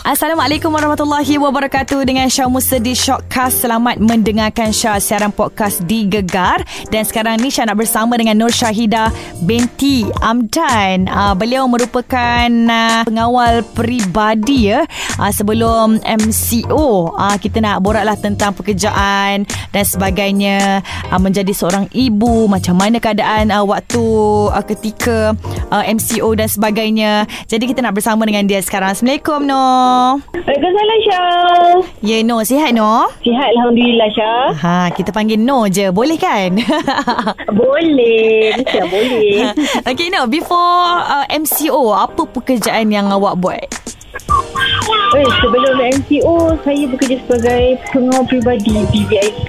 Assalamualaikum warahmatullahi wabarakatuh. Dengan Syah Musa di Shockcast Selamat mendengarkan Syah siaran podcast di Gegar. Dan sekarang ni Syah nak bersama dengan Nur Syahida binti Amdan. Uh, Beliau merupakan uh, pengawal peribadi ya uh, Sebelum MCO uh, Kita nak boraklah tentang pekerjaan dan sebagainya. Uh, Menjadi seorang ibu Macam mana keadaan uh, waktu uh, ketika uh, MCO dan sebagainya. Jadi kita nak bersama dengan dia sekarang. Assalamualaikum Nur Waalaikumsalam Syah. Ya No Sihat No Sihat Alhamdulillah Syah. Ha, kita panggil No je Boleh kan Boleh. Syah boleh. Okay No Before uh, MCO Apa pekerjaan yang awak buat Eh, sebelum MCO, saya bekerja sebagai pengawal peribadi VVIP.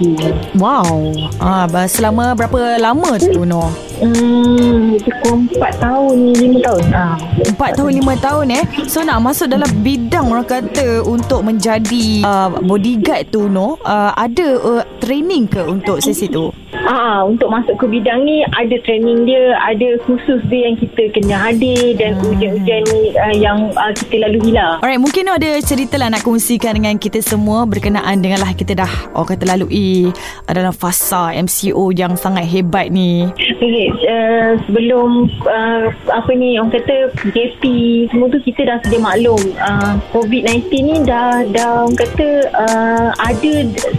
Wow ah, Selama berapa lama tu No Hmm, cukup 4 tahun, 5 tahun. Ah. Empat tahun lima tahun eh So nak masuk dalam bidang orang kata Untuk menjadi uh, bodyguard tu no uh, Ada uh, training ke untuk sesi tu Ah, untuk masuk ke bidang ni ada training dia, ada khusus dia yang kita kena hadir dan Hmm. ujian-ujian ni uh, yang uh, kita lalui lah. Alright, mungkin ada cerita lah nak kongsikan dengan kita semua berkenaan dengan lah kita dah orang kata lalui uh, dalam fasa MCO yang sangat hebat ni. Okay, uh, sebelum uh, apa ni orang kata PKP semua tu kita dah sedia maklum uh, COVID-19 ni dah dah orang kata uh, ada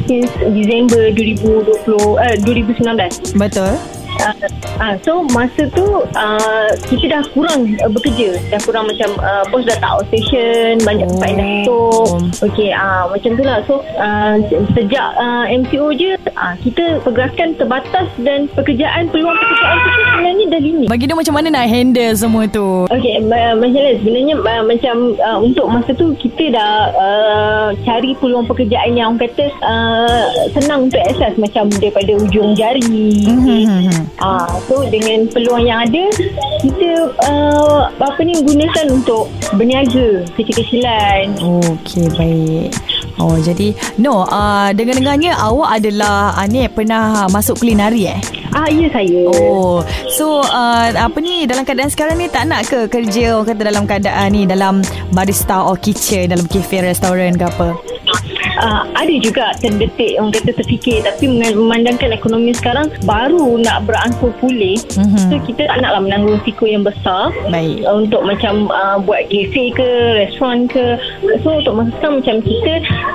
since Disember 2020 uh, 2019 Betul? Uh, uh, so masa tu uh, kita dah kurang uh, bekerja. Dah kurang macam uh, bos dah tak outstation banyak tempat yang dah tutup. Okay uh, macam tu lah. So uh, sejak uh, MCO je uh, kita pergerakan terbatas dan pekerjaan peluang pekerjaan tu sebenarnya dah limit. Bagi dia macam mana nak handle semua tu? Okey, uh, macam mana? Sebenarnya uh, macam uh, untuk masa tu kita dah uh, cari peluang pekerjaan yang orang kata uh, senang untuk akses macam daripada ujung jari. Ah, so dengan peluang yang ada kita uh, apa ni gunakan untuk berniaga kecil-kecilan. Okey, baik. Oh, jadi no, uh, dengar-dengarnya awak adalah uh, ni pernah masuk kulinari eh? Ah, ya saya. Oh, so uh, apa ni dalam keadaan sekarang ni tak nak ke kerja orang kata dalam keadaan ni dalam barista or kitchen dalam cafe, restoran ke apa? Uh, ada juga terdetik orang kata terfikir tapi memandangkan ekonomi sekarang baru nak beransur pulih Mhm. so kita tak naklah menanggung risiko yang besar Baik. uh, untuk macam uh, buat cafe ke restoran ke so untuk masa sekarang macam kita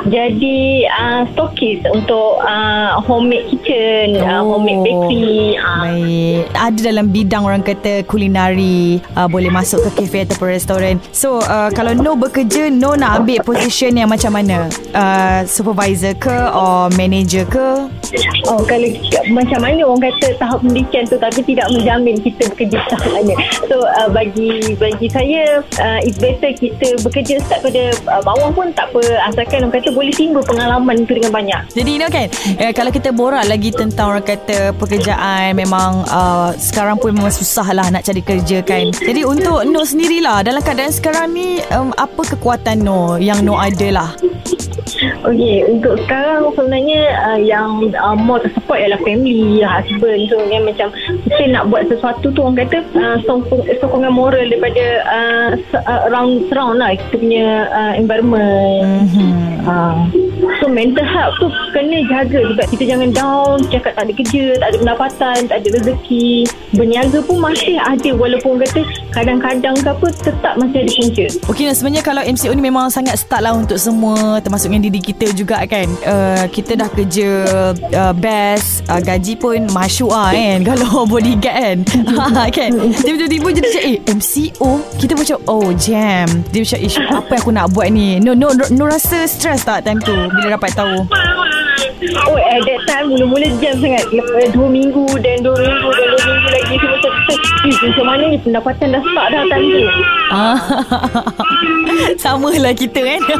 jadi uh, stokis untuk uh, homemade kitchen uh, homemade bakery uh, Baik. Ada dalam bidang orang kata kulinari uh, boleh masuk ke cafe ataupun restoran. So uh, kalau No bekerja, No nak ambil position yang macam mana? Uh, supervisor ke or manager ke? Oh kalau macam mana orang kata tahap pendidikan tu tapi tidak menjamin kita bekerja tahap mana. So uh, bagi bagi saya uh, it's better kita bekerja start pada uh, bawah pun tak apa asalkan orang kata boleh timbul pengalaman tu dengan banyak. Jadi you know kan eh, Kalau kita borak lagi Tentang orang kata Pekerjaan Memang uh, Sekarang pun memang susah lah Nak cari kerja kan Jadi untuk No sendirilah Dalam keadaan sekarang ni um, Apa kekuatan No Yang No ada lah Okey, untuk sekarang sebenarnya uh, yang uh, more tersupport ialah family, husband. So kan macam kita nak buat sesuatu tu orang kata uh, sokong, sokongan moral daripada uh, uh, around surround lah kita punya uh, environment. mm-hmm. Uh, so mental health tu kena jaga juga Kita jangan down Cakap tak ada kerja Tak ada pendapatan Tak ada rezeki Berniaga pun masih ada Walaupun kata Kadang-kadang ke apa Tetap masih ada punca Okey nah, sebenarnya kalau MCO ni memang sangat start lah untuk semua termasuk diri kita juga kan. Uh, kita dah kerja uh, best, uh, gaji pun masyuk lah kan kalau bodyguard kan. Kan. Tiba-tiba jadi macam eh MCO kita macam oh jam. Dia macam apa yang aku nak buat ni. No no no, no rasa stress tak time tu bila dapat tahu. Oh at that time Mula-mula jam sangat. Lepas dua minggu Dan dua minggu Dan dua minggu lagi. So macam Eh macam mana ni Pendapatan dah start dah time tu? Ah, Sama lah kita kan?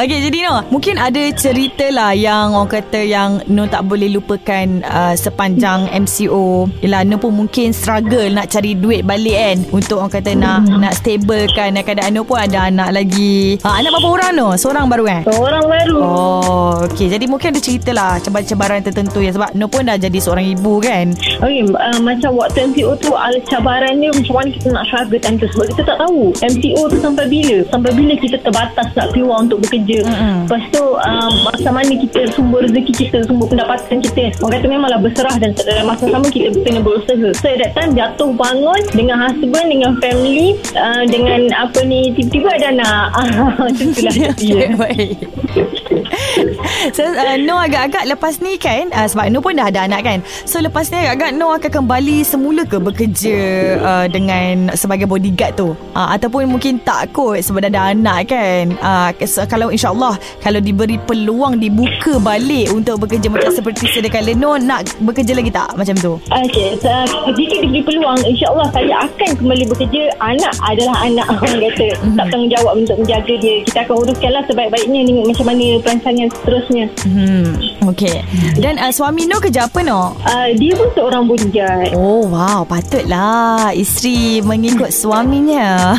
Okay jadi no Mungkin ada cerita lah Yang orang kata Yang No tak boleh lupakan uh, Sepanjang MCO Yelah No pun mungkin struggle Nak cari duit balik kan? Untuk orang kata Nak nak stable kan Keadaan No pun ada anak lagi. Ha, Anak berapa orang No? Seorang baru kan? Seorang baru Oh, okay. Jadi mungkin ada cerita lah cabaran-cabaran tertentu ya sebab No pun dah jadi seorang ibu kan. Okay, uh, macam waktu MCO tu al cabaran dia macam mana kita nak struggle time tu sebab kita tak tahu MCO tu sampai bila sampai bila kita terbatas nak keluar untuk bekerja Mm-mm. lepas tu uh, masa mana kita sumber rezeki kita sumber pendapatan kita orang kata memanglah berserah dan dalam masa sama kita kena berusaha so at that time jatuh bangun dengan husband dengan family uh, dengan apa ni tiba-tiba ada anak macam itulah Okay, baik. so, uh, No agak-agak lepas ni kan uh, Sebab No pun dah ada anak kan So lepas ni agak-agak No akan kembali semula ke bekerja uh, Dengan sebagai bodyguard tu uh, Ataupun mungkin tak kot Sebab dah ada anak kan uh, so, Kalau insyaAllah Kalau diberi peluang Dibuka balik Untuk bekerja macam seperti sedia kala No nak bekerja lagi tak Macam tu Okey, so, jika diberi peluang, insyaAllah saya akan kembali bekerja. Anak adalah anak orang kata. Mm-hmm. Tak tanggungjawab untuk menjaga dia. Kita akan uruskanlah sebaik-baiknya ni macam mana perancangan seterusnya. hmm. Okay Dan uh, suami No kerja apa No? Uh, dia pun seorang bodyguard. Oh wow Patutlah Isteri mengikut suaminya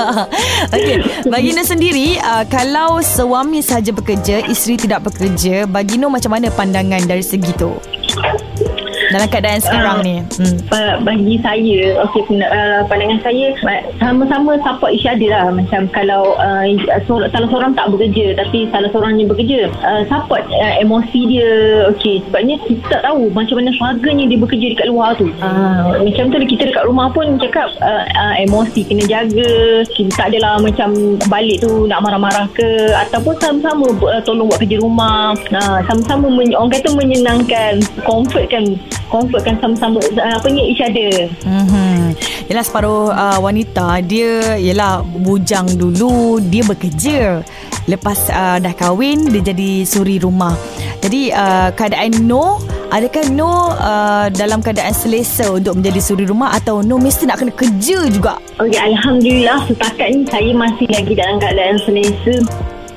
Okey Bagi Nur sendiri uh, Kalau suami sahaja bekerja Isteri tidak bekerja Bagi Nur macam mana pandangan dari segi tu Dalam keadaan sekarang Ah. ni hmm. Ba- bagi saya penda- uh, pandangan saya sama-sama support each other lah. Macam kalau uh, so- salah seorang tak bekerja tapi salah seorangnya bekerja uh, support uh, emosi dia okey. Sebabnya kita tak tahu macam mana struggle-nya dia bekerja dekat luar tu. Uh, macam tu kita dekat rumah pun cakap uh, uh, emosi kena jaga. Kita tak adalah macam balik tu nak marah-marah ke ataupun sama-sama uh, tolong buat kerja rumah. Uh, sama-sama men- orang kata menyenangkan comfortkan comfortkan sama-sama uh, apa ni each other. Mm-hmm. Yelah separuh uh, wanita Dia Yelah bujang dulu Dia bekerja. Lepas uh, dah kahwin Dia jadi suri rumah. Jadi uh, keadaan No Adakah No uh, dalam keadaan selesa Untuk menjadi suri rumah Atau No mesti nak kena kerja juga? Okay, Alhamdulillah setakat ni saya masih lagi dalam keadaan selesa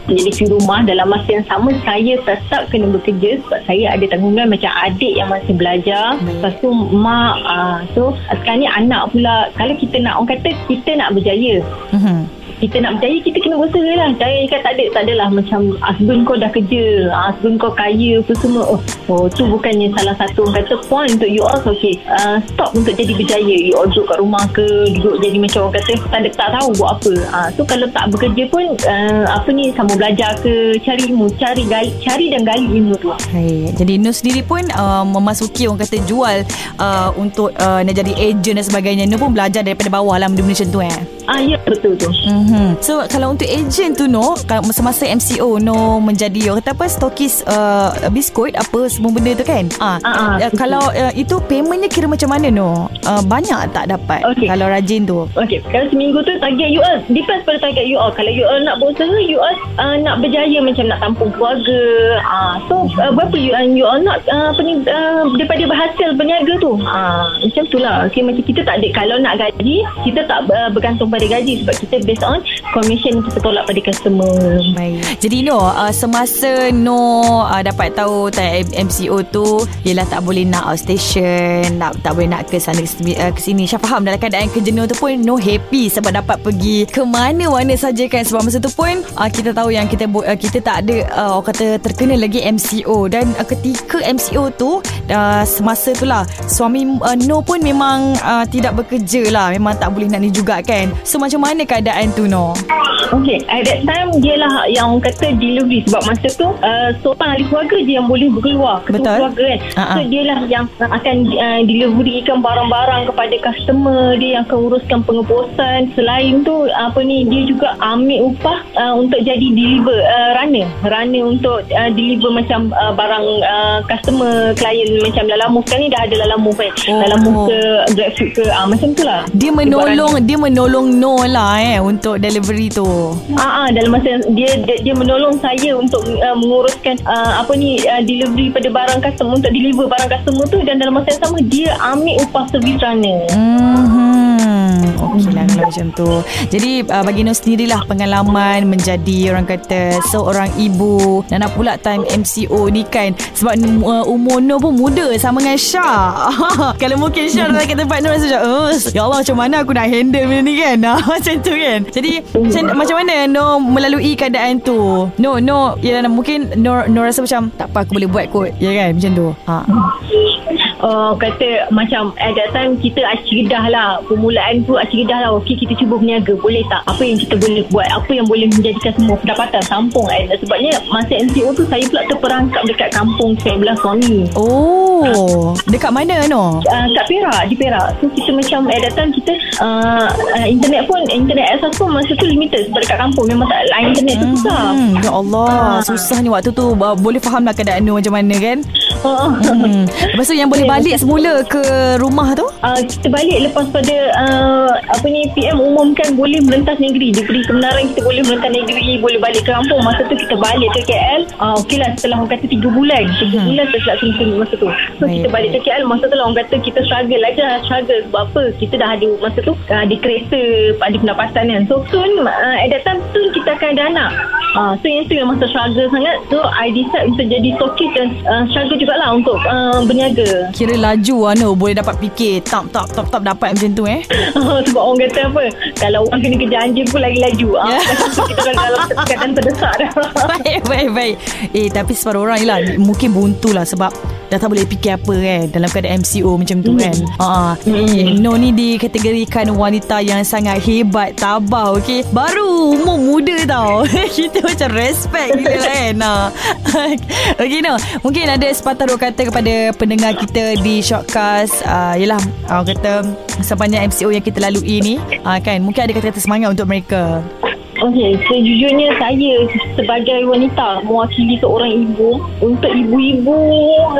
si rumah dalam masa yang sama saya tetap kena bekerja sebab saya ada tanggungan macam adik yang masih belajar. Lepas tu mak uh, so sekarang ni anak pula kalau kita nak orang kata kita nak berjaya. Mm-hmm. Kita nak berjaya kita kena berusaha lah. Jangan ikat tak ada tak adalah macam husband kau dah kerja husband kau kaya apa semua. Oh, oh tu bukannya salah satu orang kata point untuk you all. Okay uh, stop untuk jadi berjaya. You all duduk kat rumah ke duduk jadi macam orang kata tak, ada, tak tahu buat apa. Uh, so kalau tak bekerja pun uh, apa ni sama belajar ke cari ilmu cari gali, cari dan gali ilmu tu. Hai. Jadi Nur sendiri pun uh, Memasuki orang kata jual uh, Untuk uh, nak jadi agent dan sebagainya. Nur pun belajar daripada bawah lah Benda-benda macam tu eh ah ya betul tu Mm-hmm. So kalau untuk agent tu no kalau Masa-masa MCO no Menjadi orang kata apa Stokis uh, biskut Apa semua benda tu kan ah, Ah, ah, uh, Kalau uh, itu paymentnya kira macam mana no uh, Banyak tak dapat Okey. Kalau rajin tu Okay, kalau seminggu tu target you all depends pada target you all. Kalau you all nak berusaha, you all uh, nak berjaya macam nak tampung keluarga. Uh, so uh, berapa you, uh, you all nak uh, ni uh, daripada berhasil berniaga tu. Uh, macam tu lah. Okay, macam kita tak ada kalau nak gaji, kita tak uh, bergantung pada gaji sebab kita based on commission kita tolak pada customer. Baik. Jadi no uh, Semasa no uh, Dapat tahu time MCO tu Yelah tak boleh nak outstation nak, Tak boleh nak ke sana uh, ke sini. Syah faham dalam keadaan no tu pun No happy Sebab dapat pergi Ke mana-mana saja kan Sebab masa tu pun uh, Kita tahu yang kita uh, Kita tak ada uh, Orang kata terkena lagi MCO Dan uh, ketika MCO tu uh, Semasa tu lah Suami uh, No pun memang uh, Tidak bekerja lah. Memang tak boleh nak ni juga kan. So macam mana keadaan tu No Okay, at that time dia lah yang kata delivery sebab masa tu uh, seorang ahli keluarga je yang boleh berkeluar ketua Betul. keluarga kan. Ha-ha. So dia lah yang akan uh, deliverykan barang-barang kepada customer, dia yang akan uruskan pengebosan. Selain tu apa ni dia juga ambil upah uh, untuk jadi deliver uh, runner, runner untuk uh, deliver macam uh, barang uh, customer klien macam Lalamu sekarang ni dah ada Lalamu kan. Oh. Lalamu ke GrabFood ke ah macam tu lah. Dia menolong dia menolong No lah eh untuk delivery tu. Ah, ah dalam masa dia, dia dia menolong saya untuk uh, menguruskan uh, apa ni uh, delivery pada barang customer untuk deliver barang customer tu dan dalam masa yang sama dia ambil upah servis runner. Hmm. Okey lah kalau macam tu. Jadi uh, bagi Nur sendirilah pengalaman menjadi orang kata seorang ibu dan nak pula time MCO ni kan sebab uh, umur Nur pun muda sama dengan Syah. kalau mungkin Syah dalam kat tempat Nur rasa macam oh, ya Allah macam mana aku nak handle benda ni kan. macam tu kan. Jadi macam, macam mana Nur melalui keadaan tu? No no ya mungkin Nur Nur rasa macam tak apa aku boleh buat kot. Ya kan macam tu. Ha. Uh, kata macam at that time kita acidah lah. Permulaan tu acidah lah. Okey kita cuba berniaga. Boleh tak? Apa yang kita boleh buat? Apa yang boleh menjadikan semua pendapatan? Sampung kan sebabnya masa MCO tu saya pula terperangkap dekat kampung sebelah suami. Oh. Dekat mana no? Uh, kat Perak di Perak. So kita macam at that time kita uh, uh, internet pun internet asas pun masa tu limited sebab dekat kampung memang tak line internet tu susah. Hmm, ya Allah, susahnya waktu tu. Uh, boleh faham lah keadaan Nur macam mana kan? uh, Hmm. Lepas tu yang boleh balik semula ke rumah tu? Uh, kita balik lepas pada uh, apa ni PM umumkan boleh merentas negeri. Diberi kebenaran kita boleh merentas negeri boleh balik ke kampung. Masa tu kita balik ke KL uh, okey lah setelah orang kata 3 bulan. 3 hmm. bulan setelah sini masa tu. So Baik. kita balik ke KL masa tu lah orang kata kita struggle aja struggle sebab apa? Kita dah ada masa tu uh, ada kereta ada pendapatan kan. So soon uh, at that time soon kita akan ada anak. Uh, so yang tu yang masa struggle sangat. So I decide untuk jadi stokis dan uh, struggle jugalah untuk uh, berniaga Kira laju lah Nur Boleh dapat fikir Tap tap tap tap dapat macam tu eh. Sebab orang kata apa Kalau orang kena kerja anjing pun lagi laju. Ah, Kita dalam, keadaan terdesak dah. Baik baik baik. Eh tapi separuh orang lah Mungkin buntu lah Sebab Dah tak boleh fikir apa kan Dalam keadaan MCO macam tu kan. Uh, mm. No ni dikategorikan wanita yang sangat hebat Tabah okay Baru umur muda tau. Kita macam respect gila kan? Uh. Okay no. Mungkin ada sepatah dua kata kepada pendengar kita di Shortcast uh, Yelah uh, kata Sepanjang MCO yang kita lalui ni uh, kan? Mungkin ada kata-kata semangat untuk mereka Okey, sejujurnya saya sebagai wanita mewakili seorang ibu untuk ibu-ibu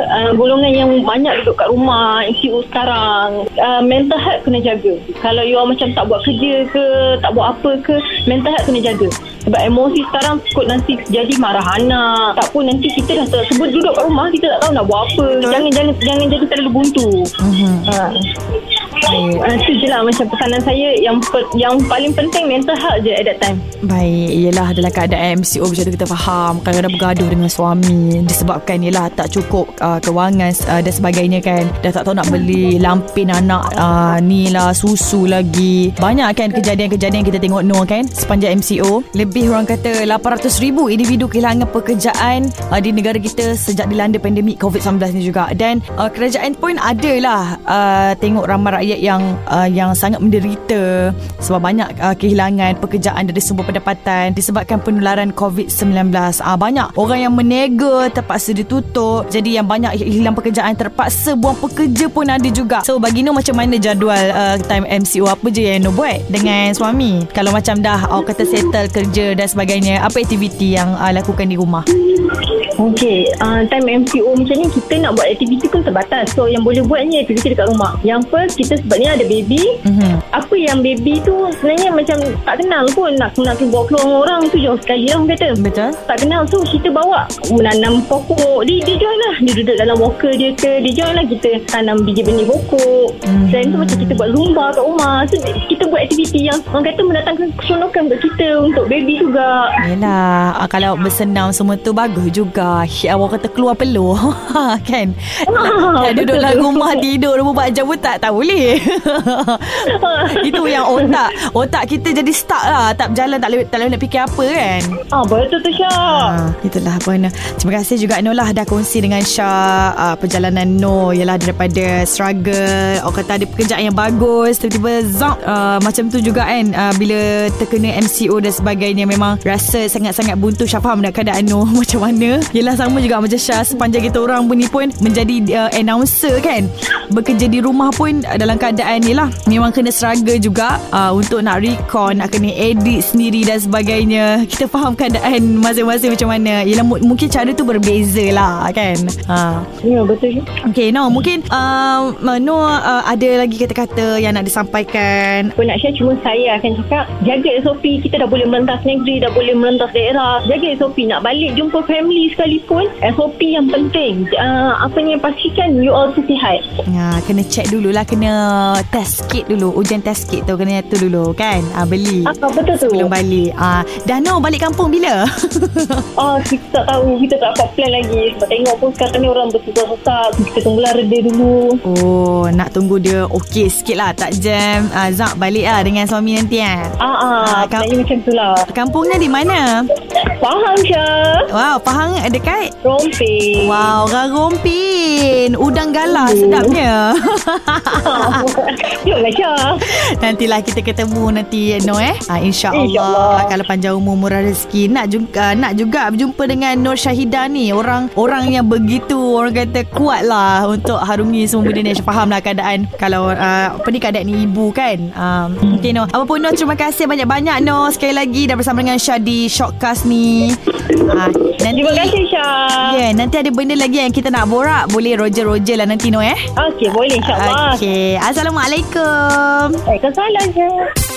uh, golongan yang banyak duduk kat rumah MCO sekarang uh, mental health kena jaga. Kalau you macam tak buat kerja ke, tak buat apa ke, mental health kena jaga. Sebab emosi sekarang takut nanti jadi marah anak. Tak pun nanti kita dah tersebut duduk kat rumah kita tak tahu nak buat apa. Jangan jangan jangan jadi terlalu buntu. Mhm. Uh. Uh, itu je lah macam pesanan saya yang yang paling penting mental health je at that time. Baik, yelah dalam keadaan MCO macam tu kita faham. Kadang-kadang bergaduh dengan suami. Disebabkan yelah tak cukup uh, kewangan uh, dan sebagainya kan. Dah tak tahu nak beli lampin anak uh, ni lah, susu lagi. Banyak kan kejadian-kejadian kita tengok no kan Sepanjang MCO Lebih orang kata 800 ribu individu kehilangan pekerjaan uh, Di negara kita sejak dilanda pandemik COVID-19 ni juga. Dan uh, kerajaan pun adalah uh, Tengok ramai rakyat yang uh, yang sangat menderita Sebab banyak uh, kehilangan pekerjaan dari sumber pendapatan disebabkan penularan COVID-19. Ah banyak orang yang menega terpaksa ditutup. Jadi yang banyak hilang pekerjaan terpaksa buang pekerja pun ada juga. So bagi Nur macam mana jadual uh, time MCO apa je yang Nur buat dengan suami? Kalau macam dah oh, kata settle kerja dan sebagainya, apa aktiviti yang uh, lakukan di rumah? Okey, uh, time MCO macam ni kita nak buat aktiviti pun terbatas. So yang boleh buat ni aktiviti dekat rumah. Yang first kita sebabnya ada baby. Mhm. Apa yang baby tu sebenarnya macam tak kenal pun nak nak bawa keluar dengan orang tu jauh sekali lah orang kata. Betul? Tak kenal so kita bawa menanam pokok. Dia, dia join lah. Dia duduk dalam walker dia ke. Dia join lah kita tanam biji benih pokok. Mhm. Dan tu macam kita buat zumba kat rumah. So kita buat aktiviti yang orang kata mendatangkan keseronokan untuk kita untuk baby juga. Yelah ah, Kalau bersenam semua tu Bagus juga awak kata keluar peluh Kan nak duduk dalam rumah Tidur 24 jam pun tak Tak boleh Itu yang otak Otak kita jadi stuck lah Tak berjalan Tak boleh, tak boleh nak fikir apa kan? Ah betul tu Syah. Ah, itulah pun. Terima kasih juga Noh lah Dah kongsi dengan Syah uh, Perjalanan Noh. Ialah daripada struggle Orang kata ada pekerjaan yang bagus Tiba-tiba zap uh, Macam tu juga kan? Uh, Bila terkena MCO dan sebagainya Memang rasa sangat-sangat buntu. Syah faham dah keadaan Noh Macam mana? Yelah sama juga macam Syah. Sepanjang kita orang pun ni pun Menjadi uh, announcer kan? Bekerja di rumah pun Dalam keadaan ni lah Memang kena struggle juga uh, Untuk nak record Nak kena edit sendiri dan sebagainya. Kita faham keadaan masing-masing macam mana. Yelah mu- mungkin cara tu berbeza lah kan? Ha. Ya betul Syah. Okay no mungkin uh, No uh, ada lagi kata-kata yang nak disampaikan? Apa nak share? Cuma saya akan cakap jaga SOP kita dah boleh merentas negeri dah boleh merentas daerah. Jaga SOP nak balik jumpa family sekalipun SOP yang penting. Uh, apa ni pastikan you all tu sihat. Ya, kena check dululah kena test kit dulu. Ujian test kit tu Kena tu dulu kan? Ah, Beli Ah, betul tu. Sebelum balik ah, Dah no balik kampung bila? Ah, kita tak tahu. Kita tak dapat plan lagi. Sebab tengok pun sekarang ni orang bersusah-susah. Kita tunggulah reda dulu. oh Nak tunggu dia Okey sikit lah Tak jam ah, Zak balik lah Dengan suami nanti eh Ah, ah, Ah, sebenarnya macam tu lah. Kampungnya di mana? Faham, Syah? Wow Pahang dekat Romping. Wow Rarompin Udang galah sedapnya Jomlah, Syah. Nantilah kita ketemu nanti No eh ah, InsyaAllah InsyaAllah. Kalau panjang umur murah rezeki. Nak juga Nak juga berjumpa dengan Nur Syahida ni. Orang Orang yang begitu Orang kata kuat lah Untuk harungi semua benda ni. Saya faham lah keadaan. Kalau uh, Apa ni keadaan ni? Ibu kan? Um, Okay Nur. Apa pun Nur Terima kasih banyak-banyak Nur. Sekali lagi Dah bersama dengan Syah di Shortcast ni. Uh, nanti, Terima kasih, Syah. Ya yeah, nanti ada benda lagi yang kita nak borak. Boleh roger-roger lah nanti Nur eh. Okey, boleh insyaAllah. Okay Assalamualaikum. Waalaikumsalam, Syah.